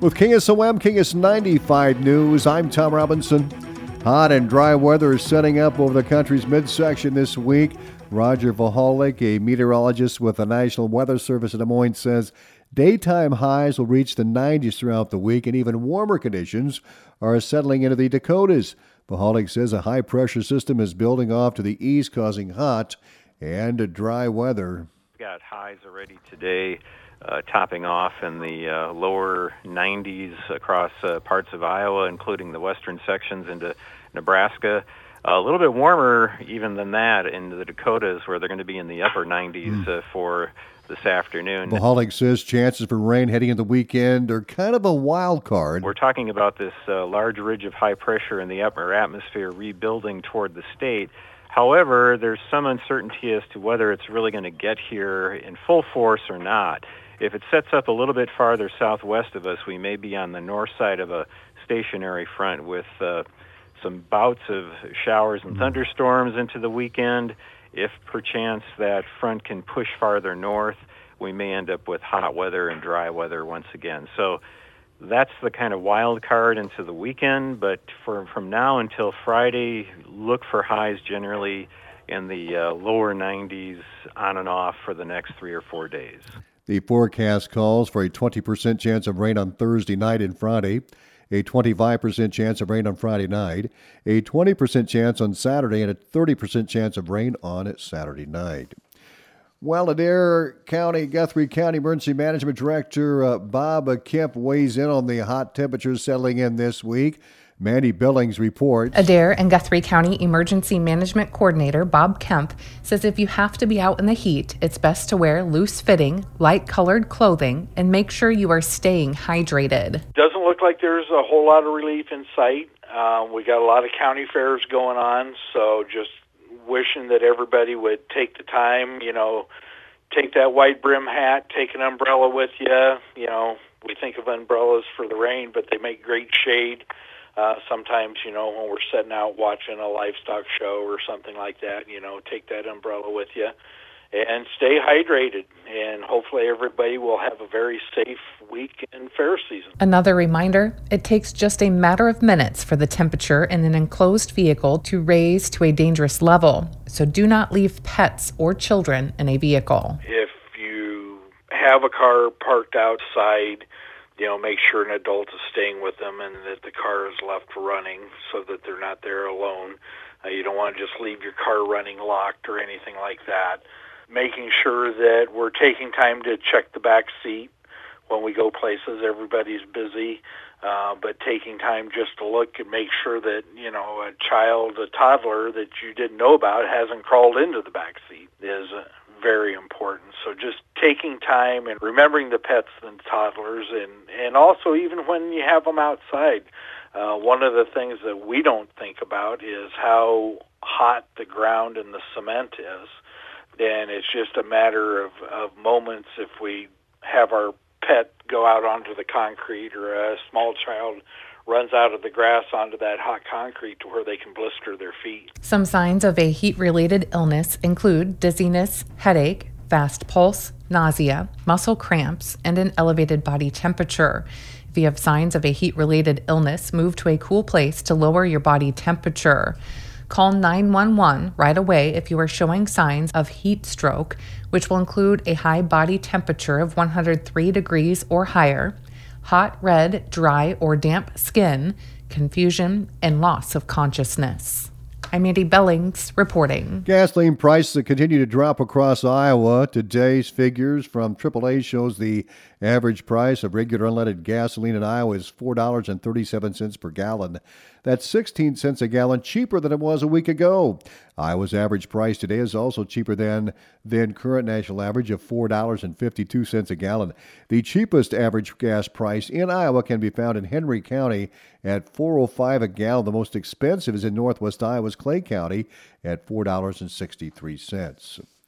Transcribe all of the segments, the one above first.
With KSOM KS 95 News, I'm Tom Robinson. Hot and dry weather is setting up over the country's midsection this week. Roger Vachalek, a meteorologist with the National Weather Service in Des Moines, says daytime highs will reach the 90s throughout the week, and even warmer conditions are settling into the Dakotas. Vachalek says a high pressure system is building off to the east, causing hot and dry weather. We've got highs already today uh, topping off in the uh, lower 90s across uh, parts of Iowa, including the western sections into Nebraska. a little bit warmer even than that in the Dakotas, where they're going to be in the upper 90s mm. for this afternoon. Vachalek says chances for rain heading into the weekend are kind of a wild card. We're talking about this uh, large ridge of high pressure in the upper atmosphere rebuilding toward the state. However, there's some uncertainty as to whether it's really going to get here in full force or not. If it sets up a little bit farther southwest of us, we may be on the north side of a stationary front with uh, some bouts of showers and mm-hmm. thunderstorms into the weekend. If perchance that front can push farther north, we may end up with hot weather and dry weather once again. So that's the kind of wild card into the weekend. But for, from now until Friday, look for highs generally in the uh, lower 90s on and off for the next three or four days. The forecast calls for a 20% chance of rain on Thursday night and Friday, a 25% chance of rain on Friday night, a 20% chance on Saturday, and a 30% chance of rain on Saturday night. Well, Adair County, Guthrie County Emergency Management Director uh, Bob Kemp weighs in on the hot temperatures settling in this week. Mandy Billings reports. Adair and Guthrie County Emergency Management Coordinator Bob Kemp says if you have to be out in the heat, it's best to wear loose fitting, light colored clothing and make sure you are staying hydrated. Doesn't look like there's a whole lot of relief in sight. Um, we got a lot of county fairs going on, so just wishing that everybody would take the time, you know, take that white brim hat, take an umbrella with you. You know, we think of umbrellas for the rain, but they make great shade. Uh, sometimes, you know, when we're setting out watching a livestock show or something like that, you know, take that umbrella with you and stay hydrated. And hopefully, everybody will have a very safe week in fair season. Another reminder it takes just a matter of minutes for the temperature in an enclosed vehicle to raise to a dangerous level. So do not leave pets or children in a vehicle. If you have a car parked outside, you know, make sure an adult is staying with them and that the car is left running so that they're not there alone. Uh, you don't want to just leave your car running locked or anything like that. Making sure that we're taking time to check the back seat when we go places. Everybody's busy, uh, but taking time just to look and make sure that you know a child, a toddler that you didn't know about hasn't crawled into the back seat is very important. So just taking time and remembering the pets and toddlers, and and also even when you have them outside. Uh, one of the things that we don't think about is how hot the ground and the cement is, and it's just a matter of, of moments if we have our pet go out onto the concrete or a small child runs out of the grass onto that hot concrete to where they can blister their feet. Some signs of a heat related illness include dizziness, headache, fast pulse, nausea, muscle cramps, and an elevated body temperature. If you have signs of a heat related illness, move to a cool place to lower your body temperature. Call 911 right away if you are showing signs of heat stroke, which will include a high body temperature of 103 degrees or higher, hot, red, dry, or damp skin, confusion, and loss of consciousness. I'm Mandy Billings reporting. Gasoline prices continue to drop across Iowa. Today's figures from AAA shows the average price of regular unleaded gasoline in Iowa is $4.37 per gallon. That's 16 cents a gallon cheaper than it was a week ago. Iowa's average price today is also cheaper than the current national average of $4.52 a gallon. The cheapest average gas price in Iowa can be found in Henry County at 4.05 a gallon. The most expensive is in northwest Iowa's Clay County at $4.63.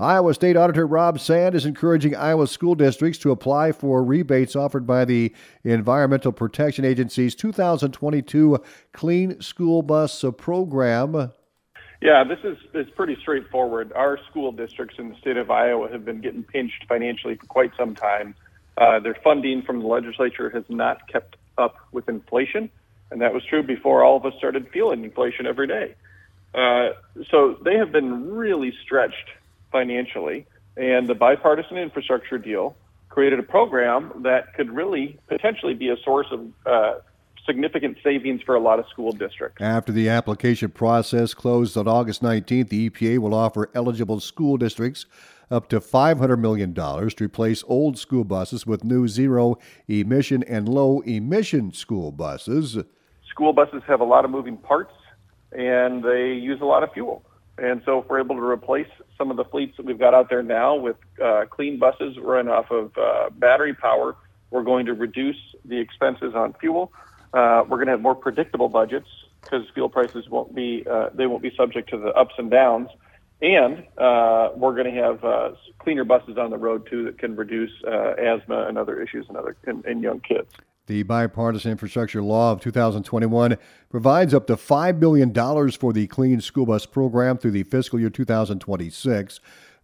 Iowa State Auditor Rob Sand is encouraging Iowa school districts to apply for rebates offered by the Environmental Protection Agency's 2022 Clean School Bus program. Yeah, this is it's pretty straightforward. Our school districts in the state of Iowa have been getting pinched financially for quite some time. uh, their funding from the legislature has not kept up with inflation, and that was true before all of us started feeling inflation every day. Uh, so they have been really stretched financially, and the bipartisan infrastructure deal created a program that could really potentially be a source of uh, significant savings for a lot of school districts. After the application process closed on August 19th, the EPA will offer eligible school districts up to $500 million to replace old school buses with new zero emission and low emission school buses. School buses have a lot of moving parts and they use a lot of fuel. And so, if we're able to replace some of the fleets that we've got out there now with uh, clean buses run off of uh, battery power, we're going to reduce the expenses on fuel. Uh, we're going to have more predictable budgets because fuel prices won't be uh, they won't be subject to the ups and downs. And uh, we're going to have uh, cleaner buses on the road too that can reduce asthma and other issues in other in, in young kids. The bipartisan infrastructure law of 2021 provides up to $5 billion for the Clean School Bus program through the fiscal year 2026.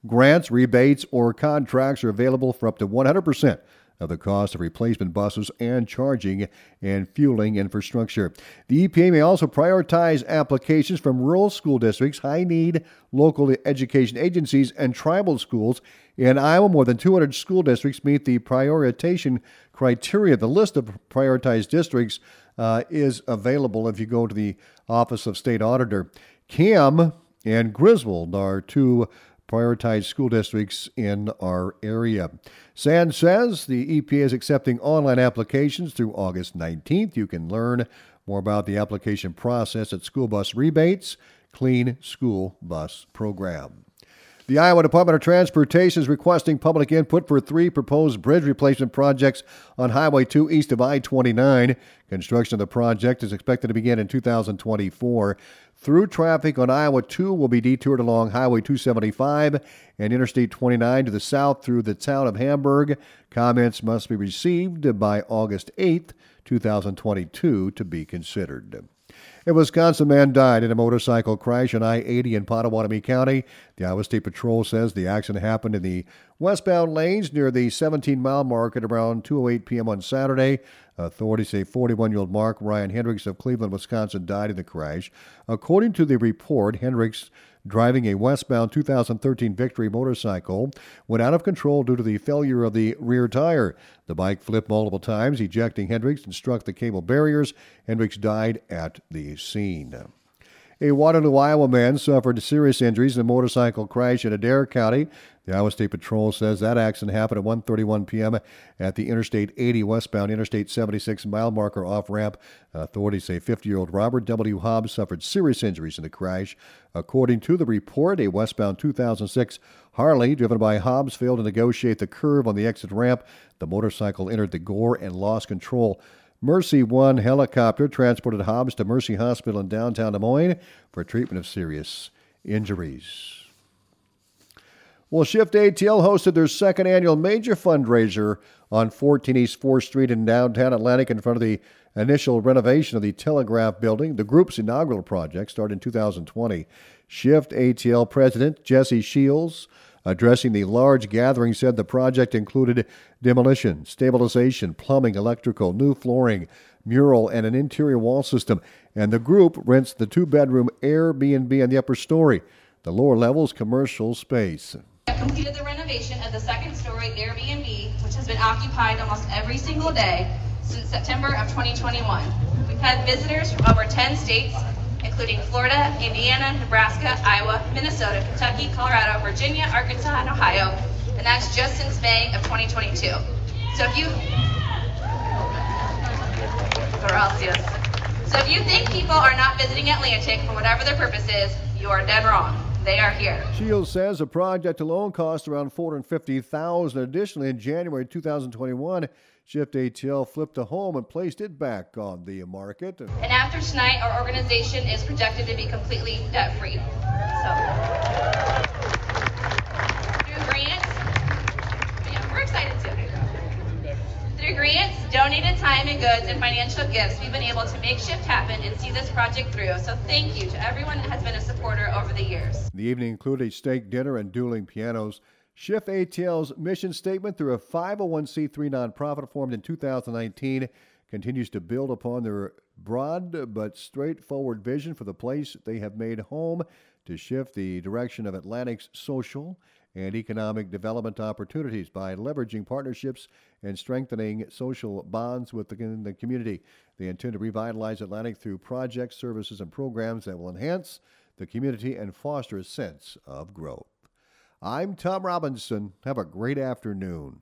Grants, rebates, or contracts are available for up to 100% of the cost of replacement buses and charging and fueling infrastructure. The EPA may also prioritize applications from rural school districts, high need local education agencies, and tribal schools. In Iowa, more than 200 school districts meet the prioritization criteria. The list of prioritized districts uh, is available if you go to the Office of State Auditor. CAM and Griswold are two prioritized school districts in our area. Sand says the EPA is accepting online applications through August 19th. You can learn more about the application process at School Bus Rebates Clean School Bus Program. The Iowa Department of Transportation is requesting public input for three proposed bridge replacement projects on Highway 2 east of I 29. Construction of the project is expected to begin in 2024. Through traffic on Iowa 2 will be detoured along Highway 275 and Interstate 29 to the south through the town of Hamburg. Comments must be received by August 8th, 2022 to be considered. A Wisconsin man died in a motorcycle crash on I 80 in Pottawattamie County. The Iowa State Patrol says the accident happened in the westbound lanes near the 17 mile mark at around 2.08 p.m. on Saturday. Authorities say 41 year old Mark Ryan Hendricks of Cleveland, Wisconsin, died in the crash. According to the report, Hendricks driving a westbound 2013 Victory motorcycle, went out of control due to the failure of the rear tire. The bike flipped multiple times, ejecting Hendricks and struck the cable barriers. Hendricks died at the scene. A Waterloo, Iowa man suffered serious injuries in a motorcycle crash in Adair County. The Iowa State Patrol says that accident happened at 1:31 p.m. at the Interstate 80 westbound Interstate 76 mile marker off ramp. Authorities say 50-year-old Robert W. Hobbs suffered serious injuries in the crash. According to the report, a westbound 2006 Harley driven by Hobbs failed to negotiate the curve on the exit ramp. The motorcycle entered the gore and lost control. Mercy One helicopter transported Hobbs to Mercy Hospital in downtown Des Moines for treatment of serious injuries. Well, Shift ATL hosted their second annual major fundraiser on 14 East 4th Street in downtown Atlantic in front of the initial renovation of the Telegraph Building. The group's inaugural project started in 2020. Shift ATL President Jesse Shields, addressing the large gathering, said the project included demolition, stabilization, plumbing, electrical, new flooring, mural, and an interior wall system. And the group rents the two bedroom Airbnb on the upper story. The lower level is commercial space completed the renovation of the second story Airbnb, which has been occupied almost every single day since September of 2021. We've had visitors from over 10 states, including Florida, Indiana, Nebraska, Iowa, Minnesota, Kentucky, Colorado, Virginia, Arkansas, and Ohio, and that's just since May of 2022. So if you, So if you think people are not visiting Atlantic for whatever their purpose is, you are dead wrong. They are here. Shields says the project alone cost around 450000 Additionally, in January 2021, Shift ATL flipped a home and placed it back on the market. And after tonight, our organization is projected to be completely debt free. So. Through grants, donated time and goods, and financial gifts, we've been able to make Shift happen and see this project through. So thank you to everyone that has been a supporter over the years. The evening included a steak dinner and dueling pianos. Shift ATL's mission statement through a 501c3 nonprofit formed in 2019 continues to build upon their broad but straightforward vision for the place they have made home to shift the direction of Atlantic's social and economic development opportunities by leveraging partnerships and strengthening social bonds within the community. They intend to revitalize Atlantic through projects, services, and programs that will enhance the community and foster a sense of growth. I'm Tom Robinson. Have a great afternoon.